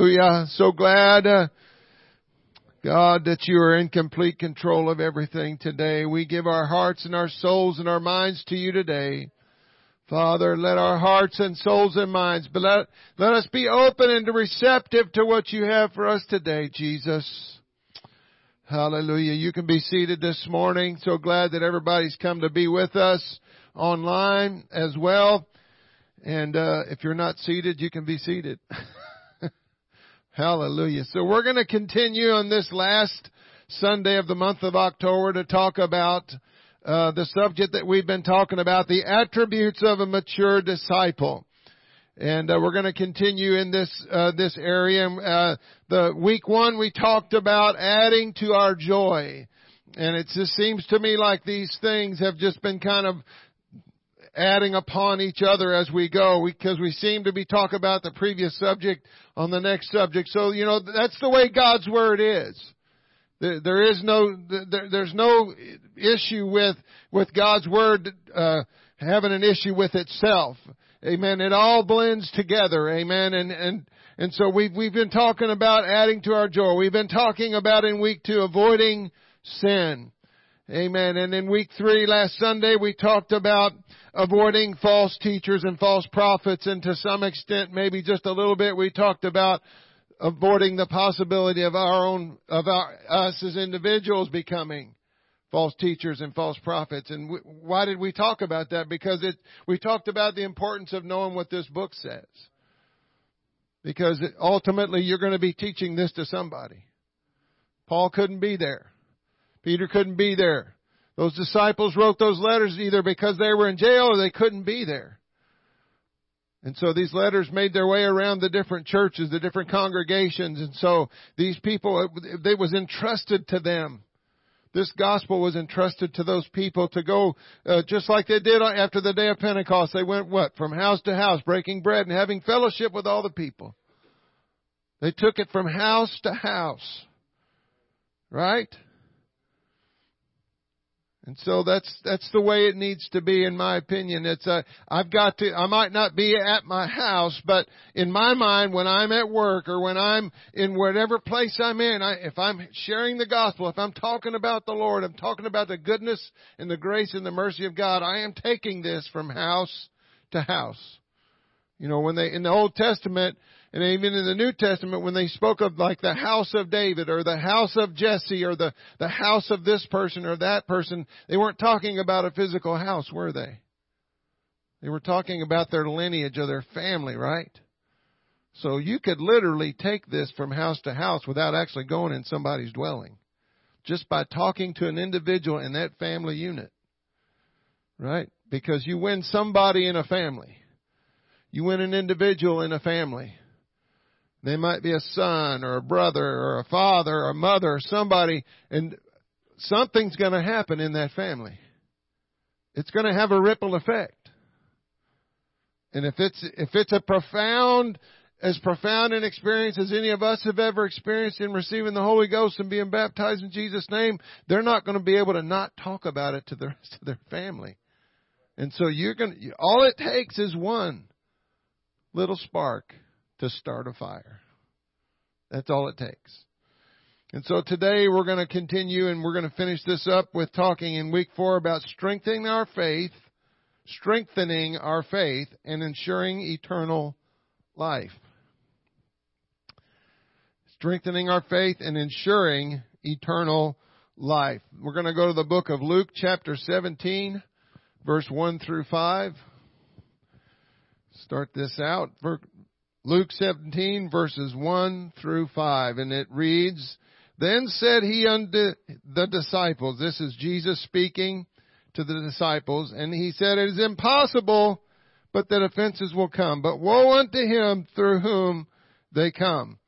Hallelujah. So glad, uh, God, that you are in complete control of everything today. We give our hearts and our souls and our minds to you today. Father, let our hearts and souls and minds, but let, let us be open and receptive to what you have for us today, Jesus. Hallelujah. You can be seated this morning. So glad that everybody's come to be with us online as well. And uh, if you're not seated, you can be seated. Hallelujah. So we're going to continue on this last Sunday of the month of October to talk about uh, the subject that we've been talking about, the attributes of a mature disciple. And uh, we're going to continue in this uh, this area. Uh, the week one we talked about adding to our joy, and it just seems to me like these things have just been kind of adding upon each other as we go because we seem to be talking about the previous subject on the next subject. So, you know, that's the way God's Word is. There is no, there's no issue with, with God's Word, uh, having an issue with itself. Amen. It all blends together. Amen. And, and, and so we've, we've been talking about adding to our joy. We've been talking about in week two avoiding sin. Amen. And in week three, last Sunday, we talked about avoiding false teachers and false prophets, and to some extent, maybe just a little bit, we talked about avoiding the possibility of our own, of our, us as individuals becoming false teachers and false prophets. And we, why did we talk about that? Because it, we talked about the importance of knowing what this book says. Because ultimately you're going to be teaching this to somebody. Paul couldn't be there. Peter couldn't be there. Those disciples wrote those letters either because they were in jail or they couldn't be there. And so these letters made their way around the different churches, the different congregations, and so these people, it was entrusted to them. This gospel was entrusted to those people to go, uh, just like they did after the day of Pentecost. They went what? From house to house, breaking bread and having fellowship with all the people. They took it from house to house. Right? And so that's that's the way it needs to be, in my opinion. It's a I've got to I might not be at my house, but in my mind, when I'm at work or when I'm in whatever place I'm in, I, if I'm sharing the gospel, if I'm talking about the Lord, I'm talking about the goodness and the grace and the mercy of God. I am taking this from house to house. You know, when they in the Old Testament, and even in the New Testament, when they spoke of like the house of David or the house of Jesse or the, the house of this person or that person, they weren't talking about a physical house, were they? They were talking about their lineage or their family, right? So you could literally take this from house to house without actually going in somebody's dwelling. Just by talking to an individual in that family unit. Right? Because you win somebody in a family. You win an individual in a family. They might be a son or a brother or a father or a mother or somebody, and something's going to happen in that family. It's going to have a ripple effect. And if it's, if it's a profound, as profound an experience as any of us have ever experienced in receiving the Holy Ghost and being baptized in Jesus' name, they're not going to be able to not talk about it to the rest of their family. And so you're going to, all it takes is one little spark to start a fire. That's all it takes. And so today we're going to continue and we're going to finish this up with talking in week four about strengthening our faith, strengthening our faith, and ensuring eternal life. Strengthening our faith and ensuring eternal life. We're going to go to the book of Luke chapter 17 verse 1 through 5. Start this out. Luke 17 verses 1 through 5 and it reads, Then said he unto the disciples, this is Jesus speaking to the disciples, and he said, It is impossible but that offenses will come, but woe unto him through whom they come.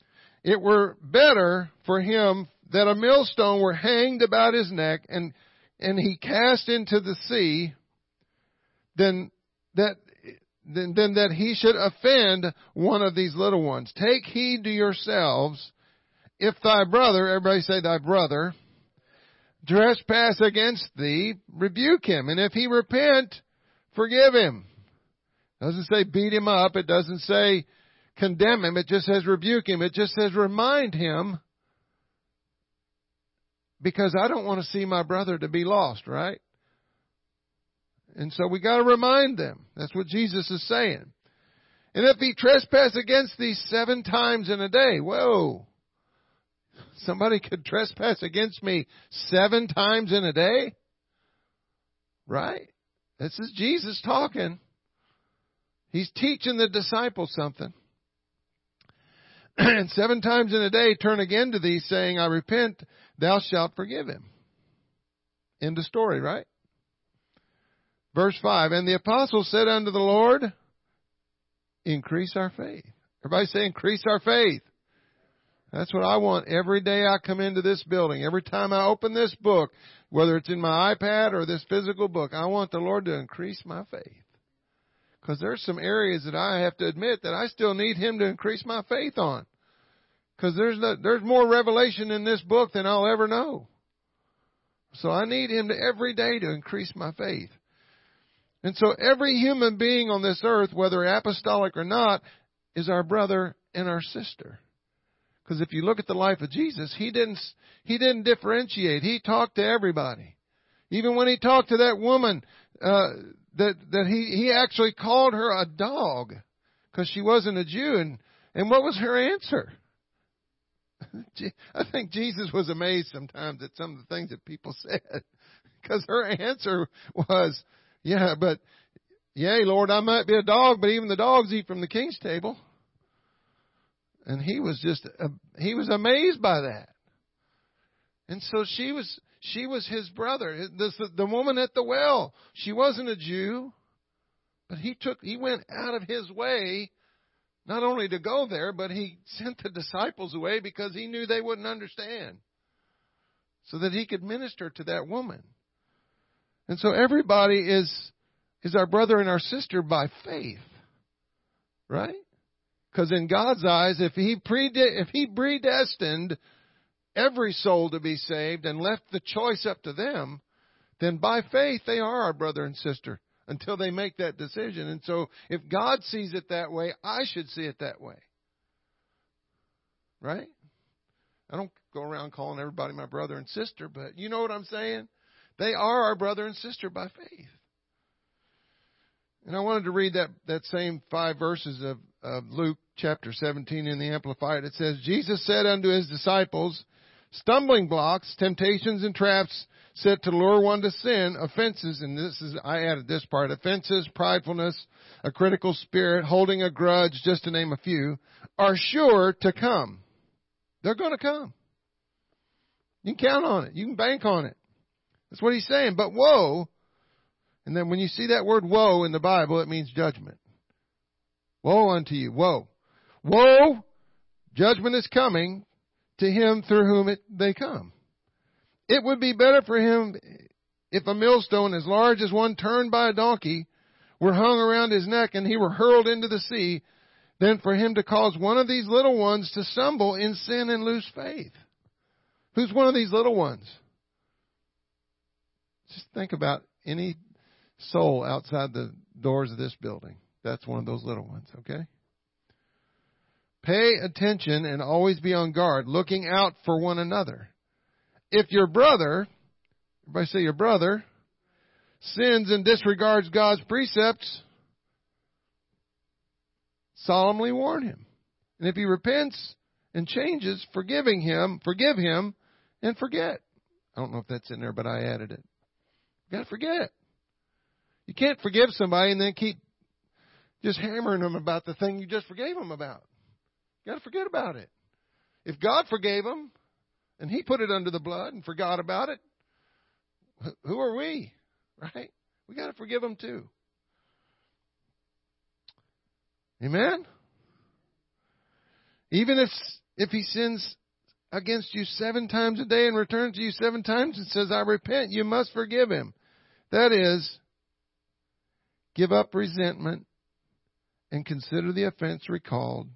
It were better for him that a millstone were hanged about his neck and, and he cast into the sea than that than, than that he should offend one of these little ones. Take heed to yourselves. If thy brother, everybody say thy brother, trespass against thee, rebuke him. And if he repent, forgive him. It doesn't say beat him up. It doesn't say condemn him. It just says rebuke him. It just says remind him because I don't want to see my brother to be lost, right? And so we got to remind them. That's what Jesus is saying. And if he trespass against thee seven times in a day, whoa. Somebody could trespass against me seven times in a day? Right? This is Jesus talking. He's teaching the disciples something. and seven times in a day turn again to thee, saying, I repent, thou shalt forgive him. End of story, right? Verse 5 And the apostles said unto the Lord, Increase our faith. Everybody say, Increase our faith. That's what I want every day I come into this building. Every time I open this book, whether it's in my iPad or this physical book, I want the Lord to increase my faith. Because there's some areas that I have to admit that I still need Him to increase my faith on. Because there's no, there's more revelation in this book than I'll ever know. So I need Him to every day to increase my faith. And so every human being on this earth, whether apostolic or not, is our brother and our sister. Because if you look at the life of Jesus, he didn't he didn't differentiate. He talked to everybody. Even when he talked to that woman, uh, that that he he actually called her a dog because she wasn't a Jew. And and what was her answer? I think Jesus was amazed sometimes at some of the things that people said because her answer was, "Yeah, but yea, Lord, I might be a dog, but even the dogs eat from the king's table." And he was just uh, he was amazed by that. And so she was she was his brother. The, the woman at the well, she wasn't a Jew, but he took he went out of his way not only to go there, but he sent the disciples away because he knew they wouldn't understand. So that he could minister to that woman. And so everybody is is our brother and our sister by faith. Right? Because in God's eyes, if he, prede- if he predestined every soul to be saved and left the choice up to them, then by faith they are our brother and sister until they make that decision. And so if God sees it that way, I should see it that way. Right? I don't go around calling everybody my brother and sister, but you know what I'm saying? They are our brother and sister by faith. And I wanted to read that, that same five verses of, of Luke chapter 17 in the Amplified. It says, Jesus said unto his disciples, stumbling blocks, temptations, and traps set to lure one to sin, offenses, and this is, I added this part, offenses, pridefulness, a critical spirit, holding a grudge, just to name a few, are sure to come. They're going to come. You can count on it. You can bank on it. That's what he's saying. But woe and then when you see that word woe in the Bible, it means judgment. Woe unto you. Woe. Woe! Judgment is coming to him through whom it, they come. It would be better for him if a millstone as large as one turned by a donkey were hung around his neck and he were hurled into the sea than for him to cause one of these little ones to stumble in sin and lose faith. Who's one of these little ones? Just think about any soul outside the doors of this building. That's one of those little ones, okay? Pay attention and always be on guard, looking out for one another. If your brother, everybody say your brother, sins and disregards God's precepts, solemnly warn him. And if he repents and changes, forgiving him, forgive him and forget. I don't know if that's in there, but I added it. You gotta forget. You can't forgive somebody and then keep just hammering them about the thing you just forgave them about. You got to forget about it. If God forgave them and He put it under the blood and forgot about it, who are we? Right? We got to forgive them too. Amen? Even if, if he sins against you seven times a day and returns to you seven times and says, I repent, you must forgive him. That is, Give up resentment and consider the offense recalled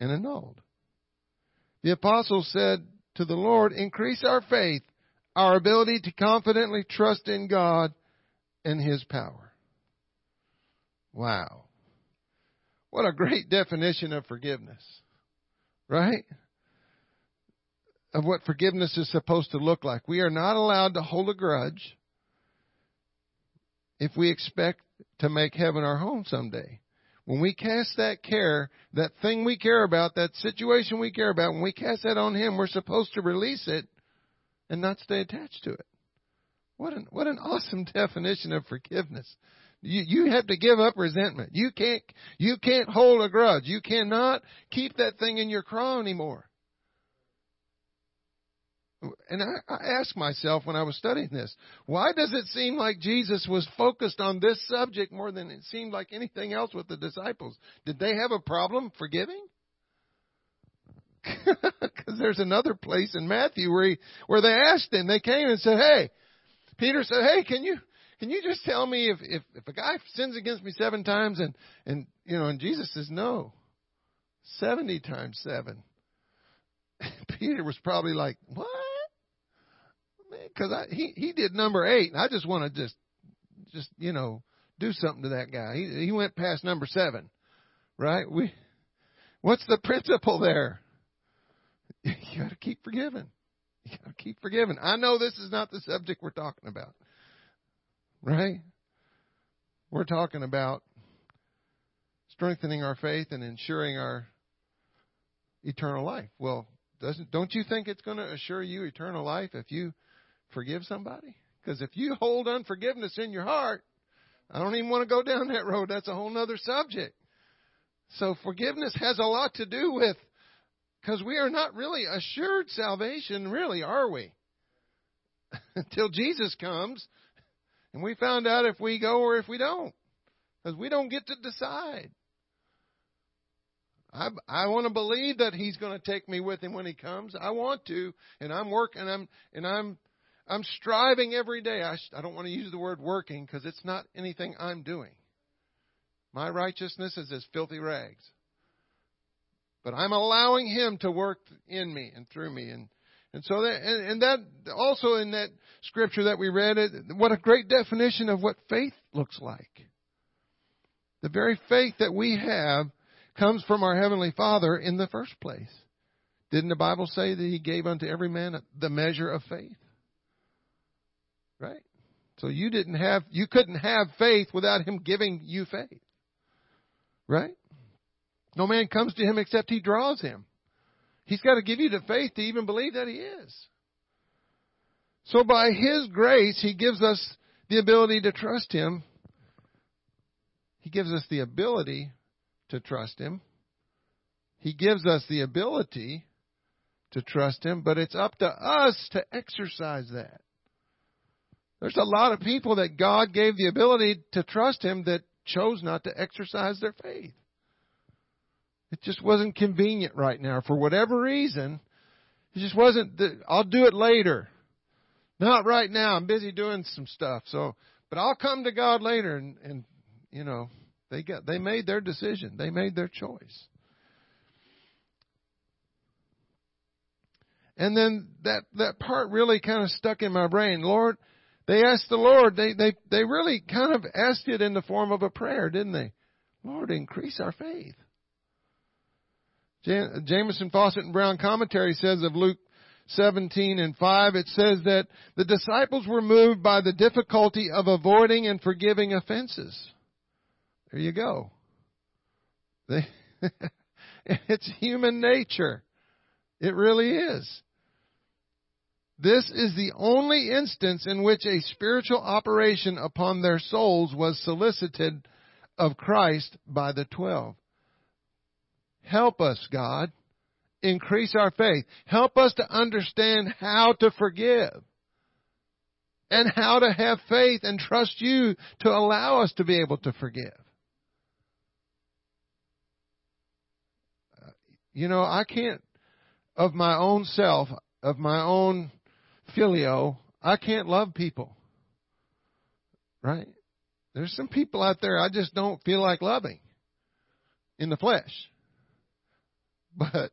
and annulled. The apostle said to the Lord, increase our faith, our ability to confidently trust in God and His power. Wow. What a great definition of forgiveness. Right? Of what forgiveness is supposed to look like. We are not allowed to hold a grudge if we expect to make heaven our home someday. When we cast that care, that thing we care about, that situation we care about, when we cast that on Him, we're supposed to release it and not stay attached to it. What an, what an awesome definition of forgiveness. You, you have to give up resentment. You can't, you can't hold a grudge. You cannot keep that thing in your craw anymore. And I, I asked myself when I was studying this, why does it seem like Jesus was focused on this subject more than it seemed like anything else with the disciples? Did they have a problem forgiving? Because there's another place in Matthew where he, where they asked him, they came and said, "Hey," Peter said, "Hey, can you can you just tell me if if if a guy sins against me seven times and and you know?" And Jesus says, "No, seventy times seven. Peter was probably like, "What?" Because he he did number eight, and I just want to just just you know do something to that guy. He he went past number seven, right? We what's the principle there? You got to keep forgiving. You got to keep forgiving. I know this is not the subject we're talking about, right? We're talking about strengthening our faith and ensuring our eternal life. Well, doesn't don't you think it's going to assure you eternal life if you forgive somebody? Because if you hold unforgiveness in your heart, I don't even want to go down that road. That's a whole other subject. So forgiveness has a lot to do with, because we are not really assured salvation, really, are we? Until Jesus comes and we found out if we go or if we don't. Because we don't get to decide. I I want to believe that He's going to take me with Him when He comes. I want to, and I'm working. I'm and I'm I'm striving every day. I, I don't want to use the word working because it's not anything I'm doing. My righteousness is as filthy rags. But I'm allowing Him to work in me and through me. And, and so that, and, and that also in that scripture that we read, what a great definition of what faith looks like. The very faith that we have comes from our Heavenly Father in the first place. Didn't the Bible say that He gave unto every man the measure of faith? So you didn't have, you couldn't have faith without Him giving you faith. Right? No man comes to Him except He draws him. He's got to give you the faith to even believe that He is. So by His grace, He gives us the ability to trust Him. He gives us the ability to trust Him. He gives us the ability to trust Him, but it's up to us to exercise that. There's a lot of people that God gave the ability to trust Him that chose not to exercise their faith. It just wasn't convenient right now for whatever reason. It just wasn't. I'll do it later. Not right now. I'm busy doing some stuff. So, but I'll come to God later, and, and you know, they got they made their decision. They made their choice. And then that that part really kind of stuck in my brain. Lord, they asked the Lord, they, they, they really kind of asked it in the form of a prayer, didn't they? Lord, increase our faith. Jamieson Fausset, and Brown commentary says of Luke 17 and 5, it says that the disciples were moved by the difficulty of avoiding and forgiving offenses. There you go. They, it's human nature. It really is. This is the only instance in which a spiritual operation upon their souls was solicited of Christ by the twelve. Help us, God. Increase our faith. Help us to understand how to forgive and how to have faith and trust you to allow us to be able to forgive. Uh, you know, I can't, of my own self, of my own phileo, I can't love people. Right? There's some people out there I just don't feel like loving in the flesh. But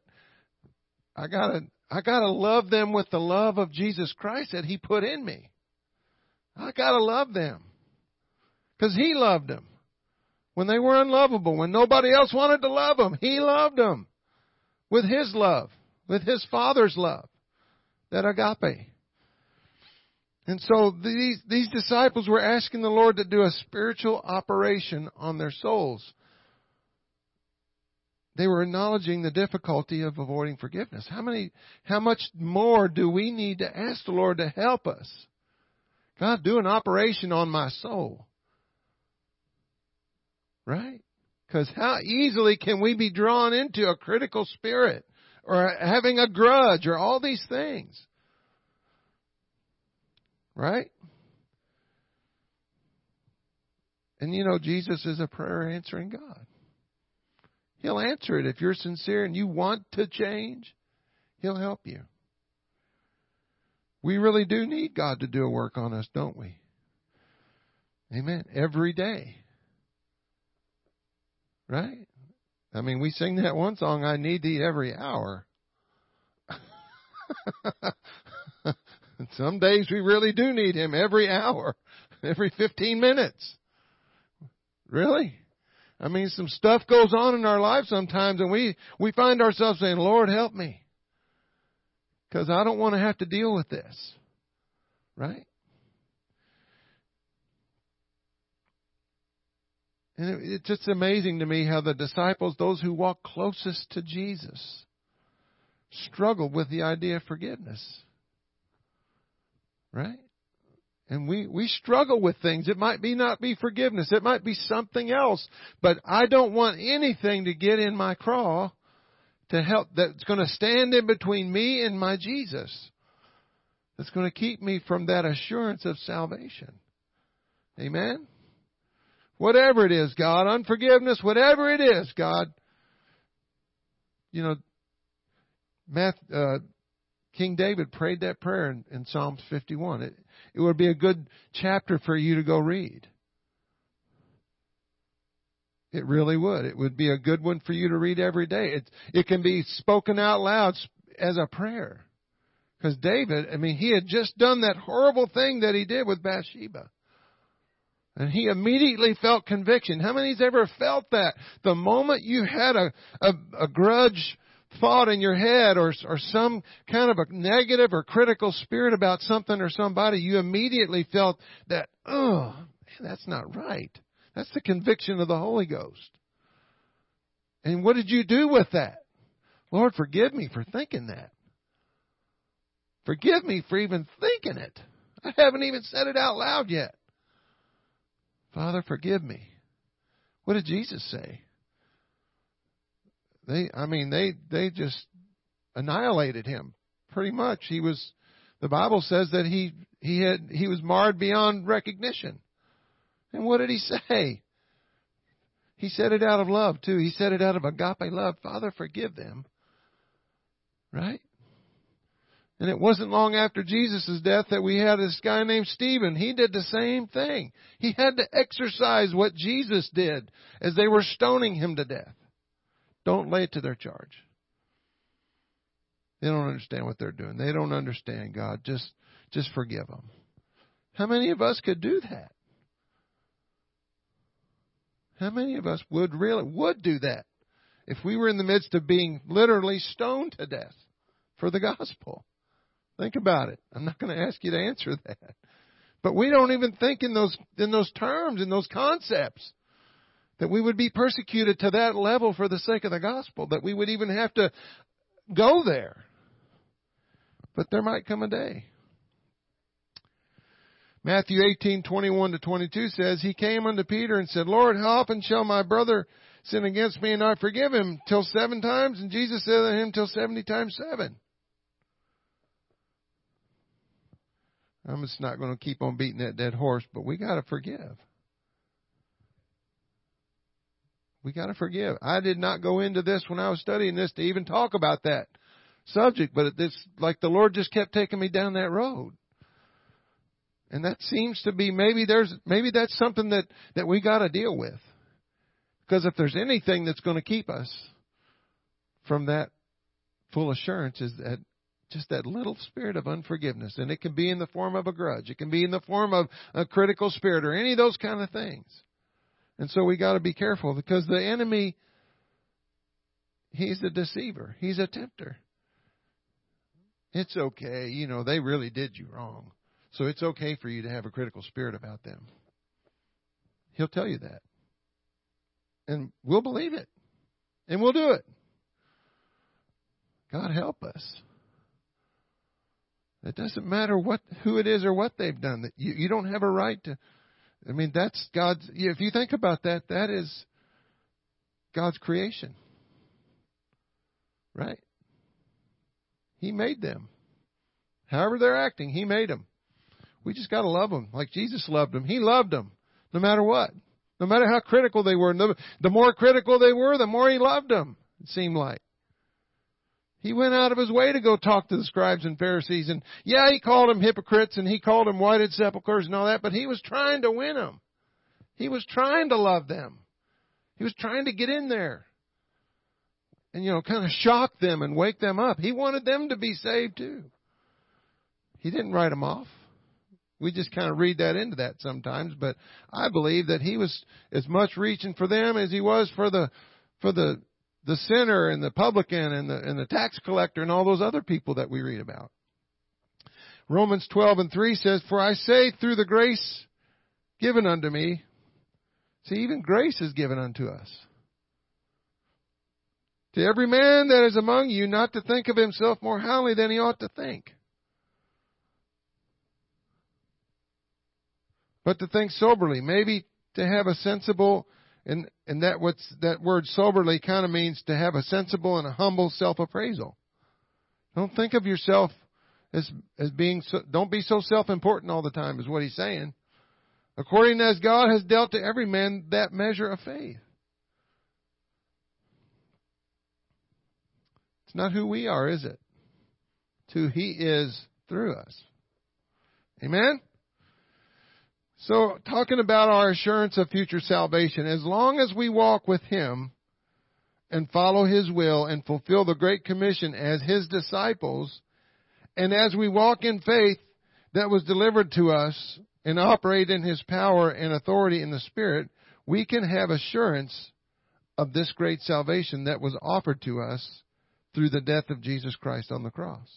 I gotta, I gotta love them with the love of Jesus Christ that He put in me. I gotta love them. Cause He loved them When they were unlovable, when nobody else wanted to love them, He loved them with His love, with His Father's love, that agape. And so these, these disciples were asking the Lord to do a spiritual operation on their souls. They were acknowledging the difficulty of avoiding forgiveness. How many, how much more do we need to ask the Lord to help us? God, do an operation on my soul. Right? Because how easily can we be drawn into a critical spirit or having a grudge or all these things? Right? And you know, Jesus is a prayer answering God. He'll answer it if you're sincere and you want to change. He'll help you. We really do need God to do a work on us, don't we? Amen. Every day. Right? I mean, we sing that one song, I need thee every hour. And some days we really do need him every hour, every 15 minutes. Really? I mean, some stuff goes on in our life sometimes and we, we find ourselves saying, Lord, help me. Cause I don't want to have to deal with this. Right? And it, it's just amazing to me how the disciples, those who walk closest to Jesus, struggle with the idea of forgiveness. Right? And we, we struggle with things. It might be not be forgiveness. It might be something else. But I don't want anything to get in my craw to help, that's going to stand in between me and my Jesus. That's going to keep me from that assurance of salvation. Amen? Whatever it is, God, unforgiveness, whatever it is, God. You know, Matthew, uh, King David prayed that prayer in, in Psalms 51. It, it would be a good chapter for you to go read. It really would. It would be a good one for you to read every day. It, it can be spoken out loud as a prayer. Because David, I mean, he had just done that horrible thing that he did with Bathsheba. And he immediately felt conviction. How many's ever felt that? The moment you had a, a, a grudge thought in your head or, or some kind of a negative or critical spirit about something or somebody, you immediately felt that, oh, man, that's not right. That's the conviction of the Holy Ghost. And what did you do with that? Lord, forgive me for thinking that. Forgive me for even thinking it. I haven't even said it out loud yet. Father, forgive me. What did Jesus say? They, I mean, they, they just annihilated him pretty much. He was, the Bible says that he, he had, he was marred beyond recognition. And what did he say? He said it out of love too. He said it out of agape love. Father, forgive them. Right? And it wasn't long after Jesus' death that we had this guy named Stephen. He did the same thing. He had to exercise what Jesus did as they were stoning him to death. Don't lay it to their charge. They don't understand what they're doing. They don't understand God. Just, just forgive them. How many of us could do that? How many of us would really, would do that if we were in the midst of being literally stoned to death for the gospel? Think about it. I'm not going to ask you to answer that. But we don't even think in those, in those terms, in those concepts that we would be persecuted to that level for the sake of the gospel, that we would even have to go there. But there might come a day. Matthew 18:21 to 22 says, He came unto Peter and said, Lord, how often shall my brother sin against me and I forgive him? Till seven times? And Jesus said to him, Till seventy times seven. I'm just not going to keep on beating that dead horse, but we got to forgive. We got to forgive. I did not go into this when I was studying this to even talk about that subject, but it's like the Lord just kept taking me down that road. And that seems to be maybe there's maybe that's something that that we got to deal with. Because if there's anything that's going to keep us from that full assurance is that just that little spirit of unforgiveness and it can be in the form of a grudge it can be in the form of a critical spirit or any of those kind of things And so we got to be careful because the enemy, he's a deceiver. He's a tempter. It's okay. You know, they really did you wrong. So it's okay for you to have a critical spirit about them. He'll tell you that. And we'll believe it. And we'll do it. God help us. It doesn't matter what who it is or what they've done. That you, you don't have a right to. I mean, that's God's. If you think about that, that is God's creation, right? He made them. However they're acting, He made them. We just got to love them like Jesus loved them. He loved them no matter what, no matter how critical they were. The, the more critical they were, the more He loved them. It seemed like. He went out of his way to go talk to the scribes and Pharisees. And yeah, he called them hypocrites and he called them whited sepulchres and all that, but he was trying to win them. He was trying to love them. He was trying to get in there and, you know, kind of shock them and wake them up. He wanted them to be saved too. He didn't write them off. We just kind of read that into that sometimes, but I believe that he was as much reaching for them as he was for the for the the sinner and the publican and the, and the tax collector and all those other people that we read about. Romans 12 and 3 says, For I say through the grace given unto me, see, even grace is given unto us. To every man that is among you not to think of himself more highly than he ought to think, but to think soberly, maybe to have a sensible and and that what's that word soberly kind of means to have a sensible and a humble self-appraisal. Don't think of yourself as as being so, don't be so self-important all the time is what he's saying. According as God has dealt to every man that measure of faith. It's not who we are, is it? It's who he is through us. Amen? So, talking about our assurance of future salvation, as long as we walk with Him and follow His will and fulfill the Great Commission as His disciples, and as we walk in faith that was delivered to us and operate in His power and authority in the Spirit, we can have assurance of this great salvation that was offered to us through the death of Jesus Christ on the cross.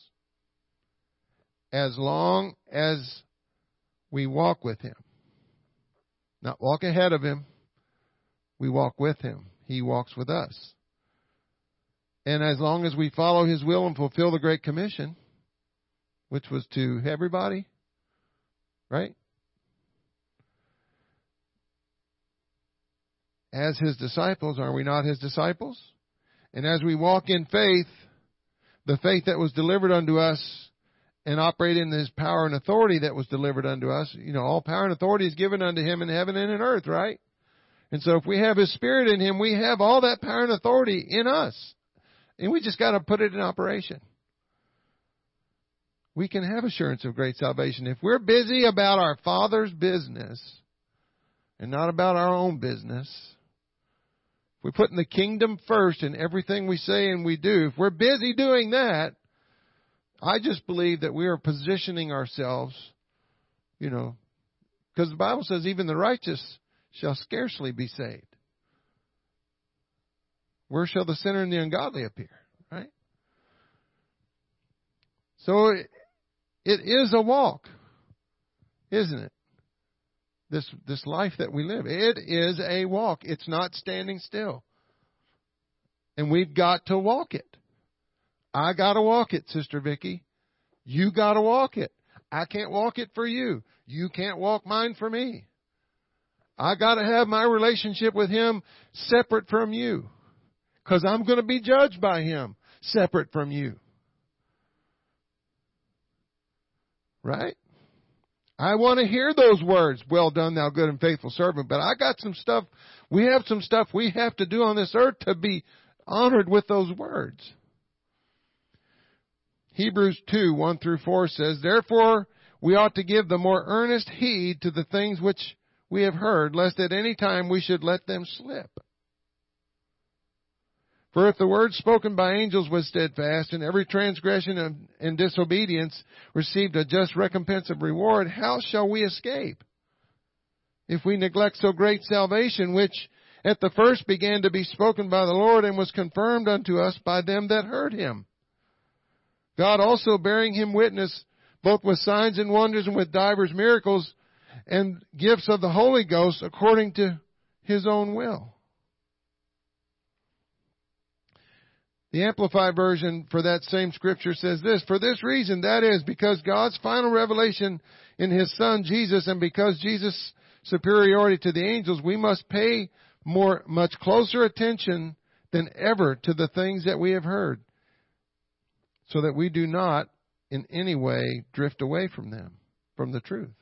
As long as we walk with Him. Not walk ahead of him. We walk with him. He walks with us. And as long as we follow his will and fulfill the Great Commission, which was to everybody, right? As his disciples, are we not his disciples? And as we walk in faith, the faith that was delivered unto us and operate in his power and authority that was delivered unto us. You know, all power and authority is given unto him in heaven and in earth, right? And so if we have his spirit in him, we have all that power and authority in us. And we just got to put it in operation. We can have assurance of great salvation. If we're busy about our Father's business and not about our own business, if we're putting the kingdom first in everything we say and we do, if we're busy doing that, I just believe that we are positioning ourselves, you know, because the Bible says even the righteous shall scarcely be saved. Where shall the sinner and the ungodly appear? Right? So it, it is a walk, isn't it? This this life that we live. It is a walk. It's not standing still. And we've got to walk it. I got to walk it, Sister Vicky. You got to walk it. I can't walk it for you. You can't walk mine for me. I got to have my relationship with Him separate from you. Because I'm to be judged by Him separate from you. Right? I want to hear those words, well done, thou good and faithful servant. But I got some stuff, we have some stuff we have to do on this earth to be honored with those words. Hebrews 2, 1 through 4 says, Therefore we ought to give the more earnest heed to the things which we have heard, lest at any time we should let them slip. For if the word spoken by angels was steadfast, and every transgression and disobedience received a just recompense of reward, how shall we escape? if we neglect so great salvation, which at the first began to be spoken by the Lord and was confirmed unto us by them that heard him. God also bearing him witness, both with signs and wonders and with divers miracles and gifts of the Holy Ghost according to his own will. The Amplified version for that same scripture says this, for this reason, that is, because God's final revelation in His Son Jesus and because Jesus' superiority to the angels, we must pay more, much closer attention than ever to the things that we have heard so that we do not in any way drift away from them, from the truth.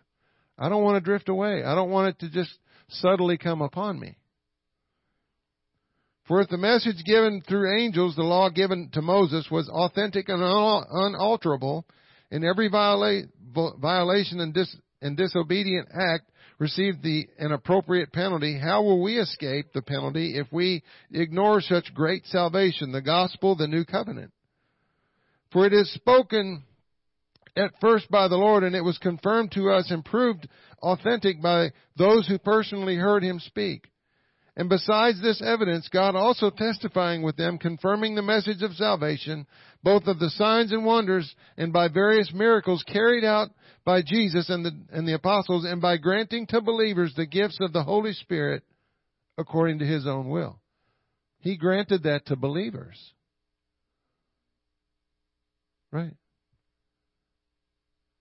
I don't want to drift away. I don't want it to just subtly come upon me. For if the message given through angels, the law given to Moses, was authentic and unalterable, and every viola- violation and, dis- and disobedient act received the, an appropriate penalty, how will we escape the penalty if we ignore such great salvation, the gospel, the new covenant? For it is spoken at first by the Lord, and it was confirmed to us and proved authentic by those who personally heard him speak. And besides this evidence, God also testifying with them, confirming the message of salvation, both of the signs and wonders, and by various miracles carried out by Jesus and the, and the apostles, and by granting to believers the gifts of the Holy Spirit according to His own will. He granted that to believers. Right.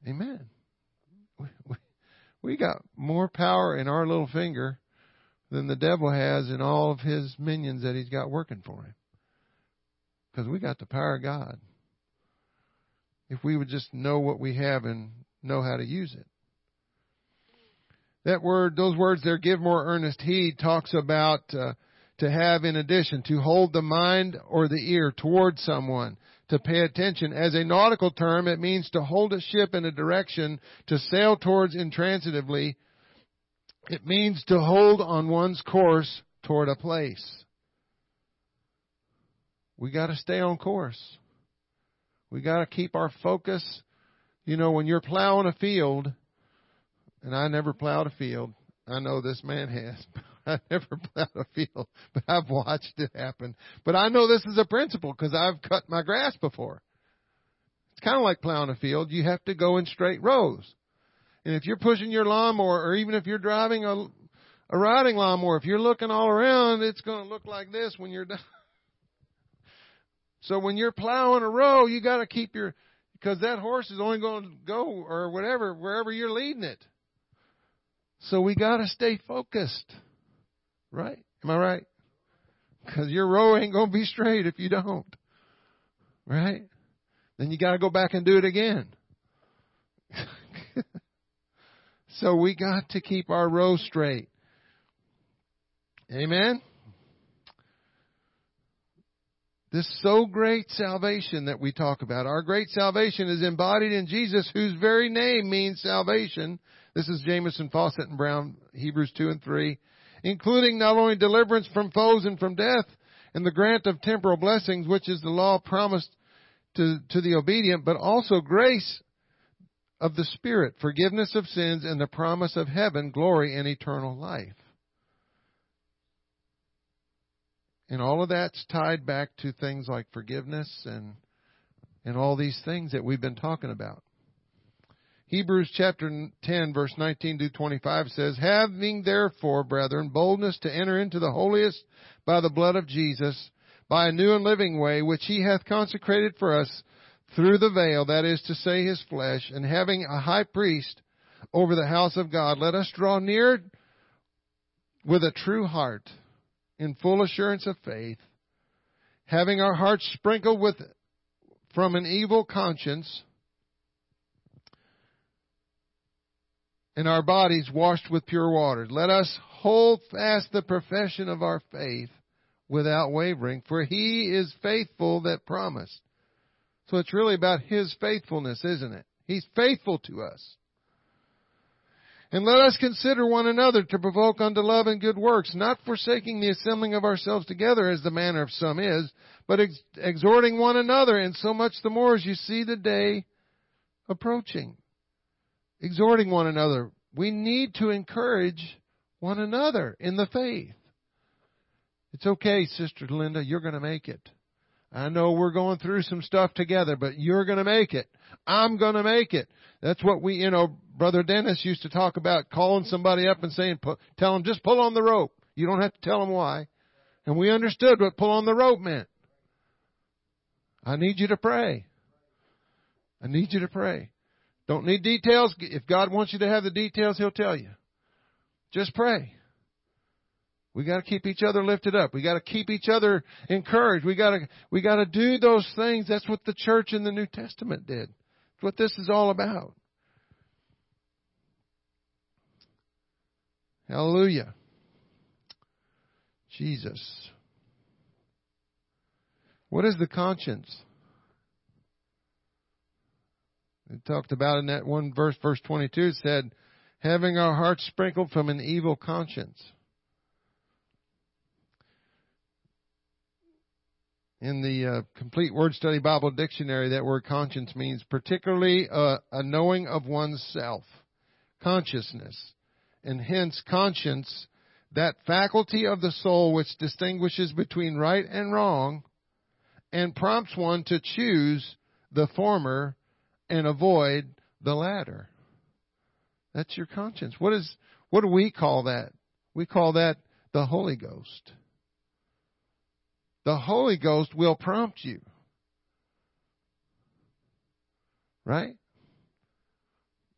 Amen. We, got more power in our little finger than the devil has in all of his minions that he's got working for him. Because we got the power of God. If we would just know what we have and know how to use it. That word, those words there, give more earnest heed, talks about uh, to have in addition, to hold the mind or the ear toward someone, to pay attention. As a nautical term, it means to hold a ship in a direction, to sail towards intransitively, it means to hold on one's course toward a place. We got to stay on course. We got to keep our focus. You know, when you're plowing a field, and I never plowed a field. I know this man has. I never plowed a field, but I've watched it happen. But I know this is a principle because I've cut my grass before. It's kind of like plowing a field. You have to go in straight rows. And if you're pushing your lawnmower, or even if you're driving a, a riding lawnmower, if you're looking all around, it's going to look like this when you're done. So when you're plowing a row, you got to keep your, because that horse is only going to go or whatever, wherever you're leading it. So we got to stay focused. Right? Am I right? Because your row ain't going to be straight if you don't. Right? Then you got to go back and do it again. So we got to keep our row straight. Amen? This so great salvation that we talk about. Our great salvation is embodied in Jesus, whose very name means salvation. This is Jamieson, Fausset, and Brown, Hebrews 2 and 3. Including not only deliverance from foes and from death, and the grant of temporal blessings, which is the law promised to, to the obedient, but also grace of the Spirit, forgiveness of sins, and the promise of heaven, glory, and eternal life. And all of that's tied back to things like forgiveness and and all these things that we've been talking about. Hebrews chapter 10 verse 19 to 25 says, Having therefore, brethren, boldness to enter into the holiest by the blood of Jesus, by a new and living way, which he hath consecrated for us through the veil, that is to say, his flesh, and having a high priest over the house of God, let us draw near with a true heart, in full assurance of faith, having our hearts sprinkled with from an evil conscience, and our bodies washed with pure water. Let us hold fast the profession of our faith without wavering, for he is faithful that promised. So it's really about His faithfulness, isn't it? He's faithful to us. And let us consider one another to provoke unto love and good works, not forsaking the assembling of ourselves together as the manner of some is, but ex- exhorting one another, and so much the more as you see the day approaching. Exhorting one another. We need to encourage one another in the faith. It's okay, Sister Linda, you're going to make it. I know we're going through some stuff together, but you're going to make it. I'm going to make it. That's what we, you know, Brother Dennis used to talk about calling somebody up and saying, tell them just pull on the rope. You don't have to tell them why. And we understood what pull on the rope meant. I need you to pray. I need you to pray. Don't need details. If God wants you to have the details, He'll tell you. Just pray. We got to keep each other lifted up. We got to keep each other encouraged. We got to we got to do those things. That's what the church in the New Testament did. That's what this is all about. Hallelujah. Jesus. What is the conscience? We talked about in that one verse, verse 22, said, having our hearts sprinkled from an evil conscience. In the uh, Complete Word Study Bible Dictionary, that word conscience means particularly a, a knowing of one's self, consciousness, and hence conscience, that faculty of the soul which distinguishes between right and wrong and prompts one to choose the former and avoid the latter. That's your conscience. What is what do we call that? We call that the Holy Ghost. The Holy Ghost will prompt you. Right?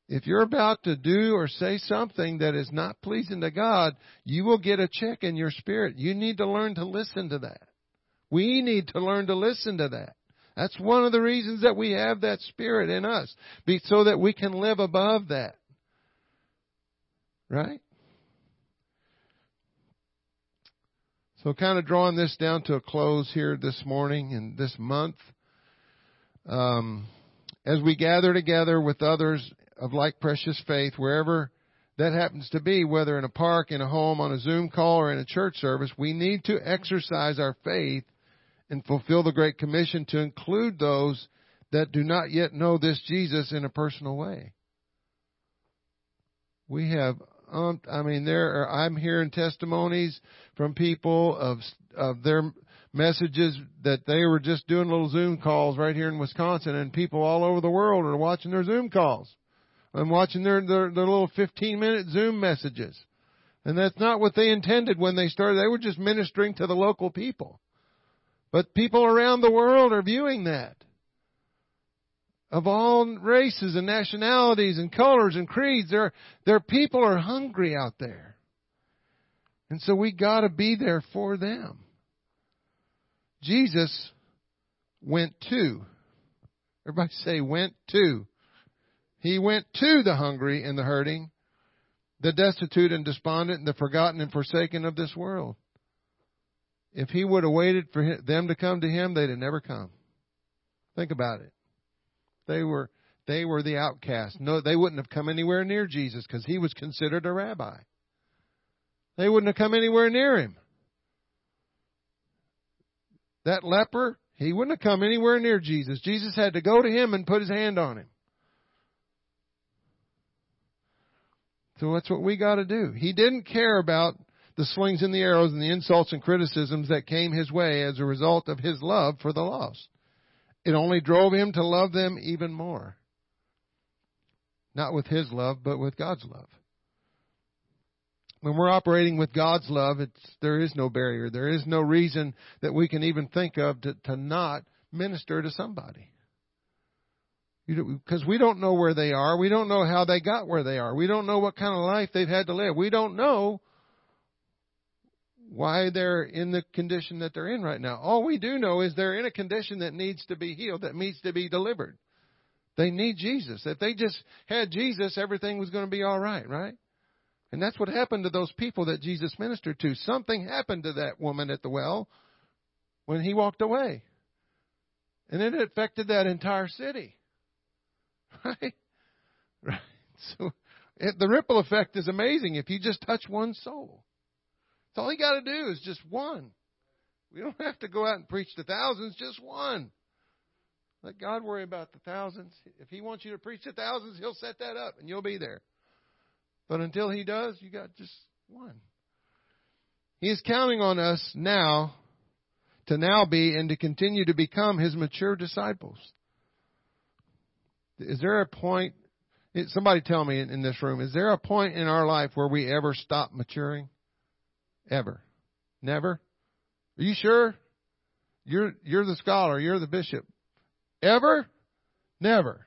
If you're about to do or say something that is not pleasing to God, you will get a check in your spirit. You need to learn to listen to that. We need to learn to listen to that. That's one of the reasons that we have that spirit in us, so that we can live above that. Right? So, kind of drawing this down to a close here this morning and this month, um, as we gather together with others of like precious faith, wherever that happens to be, whether in a park, in a home, on a Zoom call, or in a church service, we need to exercise our faith and fulfill the Great Commission to include those that do not yet know this Jesus in a personal way. We have um, I mean, there are, I'm hearing testimonies from people of of their messages that they were just doing little Zoom calls right here in Wisconsin, and people all over the world are watching their Zoom calls and watching their their, their little 15 minute Zoom messages. And that's not what they intended when they started. They were just ministering to the local people. But people around the world are viewing that of all races and nationalities and colors and creeds. Their, their people are hungry out there. And so we gotta be there for them. Jesus went to. Everybody say went to. He went to the hungry and the hurting, the destitute and despondent, and the forgotten and forsaken of this world. If he would have waited for them to come to him, they'd have never come. Think about it. They were they were the outcast. No, they wouldn't have come anywhere near Jesus because he was considered a rabbi. They wouldn't have come anywhere near him. That leper, he wouldn't have come anywhere near Jesus. Jesus had to go to him and put his hand on him. So that's what we got to do. He didn't care about the slings and the arrows and the insults and criticisms that came his way as a result of his love for the lost. It only drove him to love them even more. Not with his love, but with God's love. When we're operating with God's love, there is no barrier. There is no reason that we can even think of to, to not minister to somebody. Because we don't know where they are. We don't know how they got where they are. We don't know what kind of life they've had to live. We don't know why they're in the condition that they're in right now. All we do know is they're in a condition that needs to be healed, that needs to be delivered. They need Jesus. If they just had Jesus, everything was going to be all right, right? And that's what happened to those people that Jesus ministered to. Something happened to that woman at the well when he walked away. And it affected that entire city. Right? Right. So it, the ripple effect is amazing if you just touch one soul. That's all you got to do is just one. We don't have to go out and preach to thousands, just one. Let God worry about the thousands. If He wants you to preach to thousands, He'll set that up and you'll be there. But until He does, you got just One. He is counting on us now to now be and to continue to become his mature disciples. Is there a point, somebody tell me in this room, is there a point in our life where we ever stop maturing? Ever? Never? Are you sure? You're, you're the scholar, you're the bishop. Ever? Never.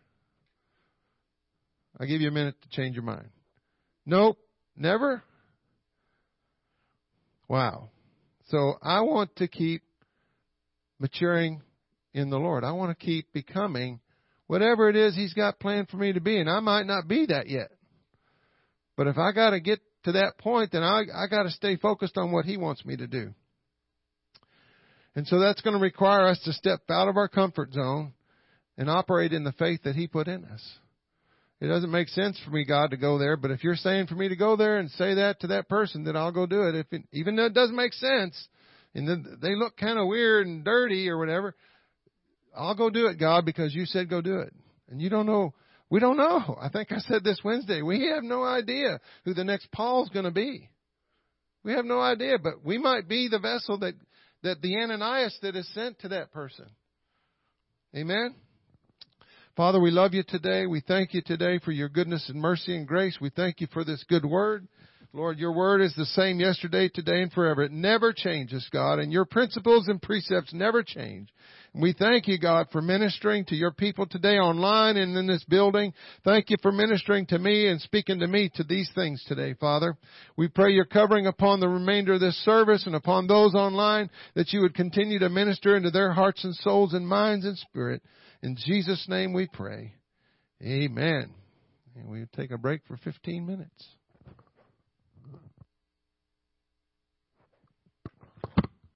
I'll give you a minute to change your mind. Nope. Never? Wow. So I want to keep maturing in the Lord. I want to keep becoming whatever it is He's got planned for me to be. And I might not be that yet. But if I got to get to that point, then I, I got to stay focused on what He wants me to do. And so that's going to require us to step out of our comfort zone and operate in the faith that He put in us. It doesn't make sense for me, God, to go there, but if you're saying for me to go there and say that to that person, then I'll go do it. If it, even though it doesn't make sense, and then they look kind of weird and dirty or whatever, I'll go do it, God, because you said go do it. And you don't know, we don't know. I think I said this Wednesday. We have no idea who the next Paul's going to be. We have no idea, but we might be the vessel that that the Ananias that is sent to that person. Amen. Father, we love you today. We thank you today for your goodness and mercy and grace. We thank you for this good word. Lord, your word is the same yesterday, today, and forever. It never changes, God, and your principles and precepts never change. We thank you, God, for ministering to your people today online and in this building. Thank you for ministering to me and speaking to me to these things today, Father. We pray your covering upon the remainder of this service and upon those online that you would continue to minister into their hearts and souls and minds and spirit. In Jesus' name we pray. Amen. And we take a break for 15 minutes.